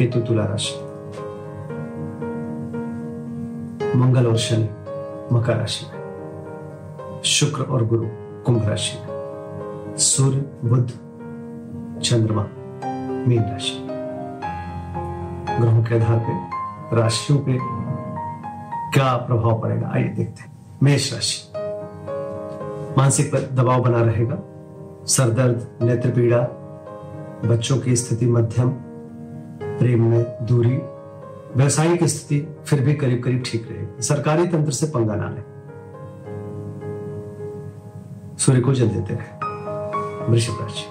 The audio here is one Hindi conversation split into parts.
केतु तुला राशि मंगल और शनि मकर राशि में शुक्र और गुरु कुंभ राशि में सूर्य बुद्ध चंद्रमा मीन राशि ग्रहों के आधार पे राशियों पे क्या प्रभाव पड़ेगा आइए देखते हैं मेष राशि मानसिक पर दबाव बना रहेगा सरदर्द नेत्र पीड़ा बच्चों की स्थिति मध्यम प्रेम में दूरी, व्यवसायिक स्थिति फिर भी करीब करीब ठीक रहेगी सरकारी तंत्र से पंगा ना ले। सूर्य को जल देते रहे। वृषभ राशि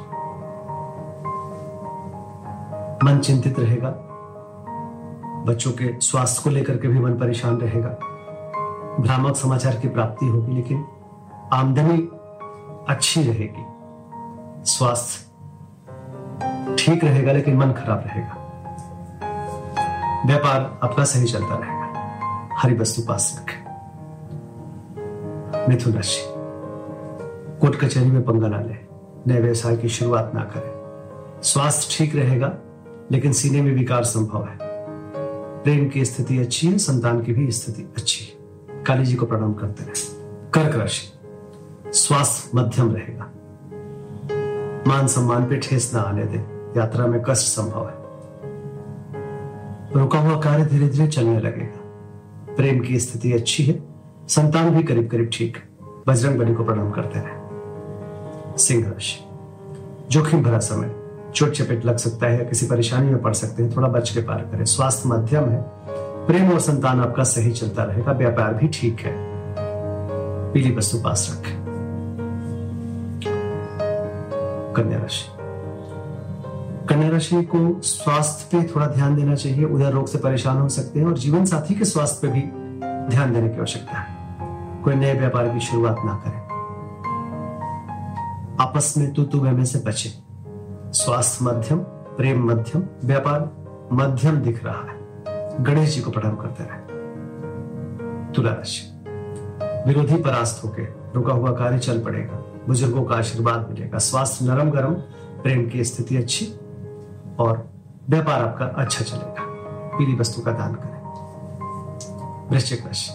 मन चिंतित रहेगा। बच्चों के स्वास्थ्य को लेकर के भी मन परेशान रहेगा। भ्रामक समाचार की प्राप्ति होगी, लेकिन आमदनी अच्छी रहेगी। स्वास्थ्य ठीक रहेगा, लेकिन मन खराब रहेगा। व्यापार अपना सही चलता रहेगा। हरी वस्तु पास रखें। मिथुन राशि। कोर्ट कचहरी में पंगा ना ले। नए व्यवसाय की शुरुआत ना करें। स्वास्थ्य ठीक रहेगा, लेकिन सीने में विकार संभव है। प्रेम की स्थिति अच्छी है, संतान की भी स्थिति अच्छी है। काली जी को प्रणाम करते रहे। कर्क राशि। स्वास्थ्य मध्यम रहेगा। मान सम्मान पे ठेस ना आने दे। यात्रा में कष्ट संभव है। रुका हुआ कार्य धीरे धीरे चलने लगेगा। प्रेम की स्थिति अच्छी है। संतान भी करीब करीब ठीक बजरंग बली को प्रणाम करते रहे सिंह राशि। जोखिम भरा समय। चोट चपेट लग सकता है किसी परेशानी में पड़ सकते हैं। थोड़ा बच के पार करें। स्वास्थ्य मध्यम है। प्रेम और संतान आपका सही चलता रहेगा। व्यापार भी ठीक है। पीली वस्तु पास रखें। कन्या राशि। कन्या राशि को स्वास्थ्य पे थोड़ा ध्यान देना चाहिए। उधर रोग से परेशान हो सकते हैं और जीवन साथी के स्वास्थ्य पे भी ध्यान देने की आवश्यकता है। कोई नए व्यापार की शुरुआत ना करें। आपस में तू तू में से बचे। स्वास्थ्य मध्यम, प्रेम मध्यम, व्यापार मध्यम दिख रहा है। गणेश जी को प्रणाम करते रहे। तुला राशि। विरोधी परास्त होकर रुका हुआ कार्य चल पड़ेगा। बुज़ुर्गों का आशीर्वाद मिलेगा। स्वास्थ्य नरम गरम प्रेम की स्थिति अच्छी और व्यापार आपका अच्छा चलेगा। पीली वस्तु का दान करें। वृश्चिक राशि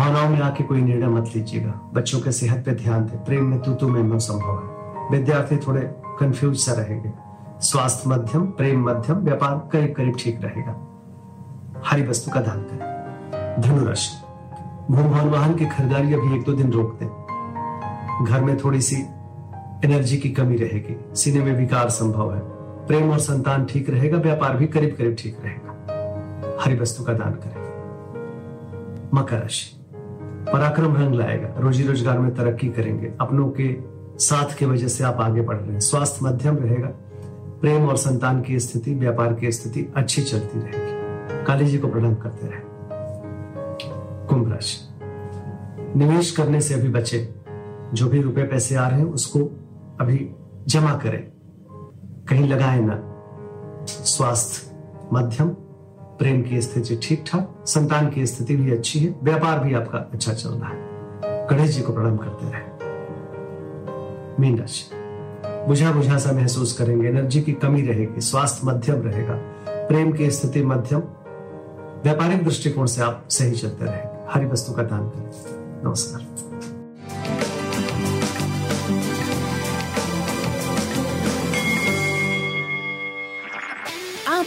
भावनाओं में आके कोई निर्णय मत लीजिएगा। बच्चों के सेहत पे ध्यान दें। प्रेम में तू तू में संभव है। विद्यार्थी थोड़े कंफ्यूज सा रहेंगे। स्वास्थ्य मध्यम, प्रेम मध्यम, व्यापार करीब करीब ठीक रहेगा। हरी वस्तु का दान करें। धनुराशि। भूम भवन वाहन की खरीदारी अभी एक दो दिन रोक दें। घर में थोड़ी सी एनर्जी की कमी रहेगी। सीने में विकार संभव है। प्रेम और संतान ठीक रहेगा, व्यापार भी करीब करीब ठीक रहेगा। हरी वस्तु का दान करें। मकर राशि। पराक्रम रंग लाएगा। रोजी रोज़गार में तरक्की करेंगे। अपनों के साथ की वजह से आप आगे बढ़ रहे हैं। स्वास्थ्य मध्यम रहेगा। प्रेम और संतान की स्थिति, व्यापार की स्थिति अच्छी चलती रहेगी। काली जी को प्रणाम करते रहे। कुंभ राशि। निवेश करने से अभी बचे। जो भी रुपए पैसे आ रहे हैं, उसको अभी जमा करें। कहीं लगाए ना। स्वास्थ्य, मध्यम, प्रेम की स्थिति ठीक ठाक संतान की स्थिति भी अच्छी है, व्यापार भी आपका अच्छा चल रहा है। गणेश जी को प्रणाम करते रहे। मीन राशि। बुझा बुझा सा महसूस करेंगे, एनर्जी की कमी रहेगी, स्वास्थ्य मध्यम रहेगा, प्रेम की स्थिति मध्यम, व्यापारिक दृष्टिकोण से आप सही चलते रहेंगे। हरी वस्तु का दान करें नमस्कार।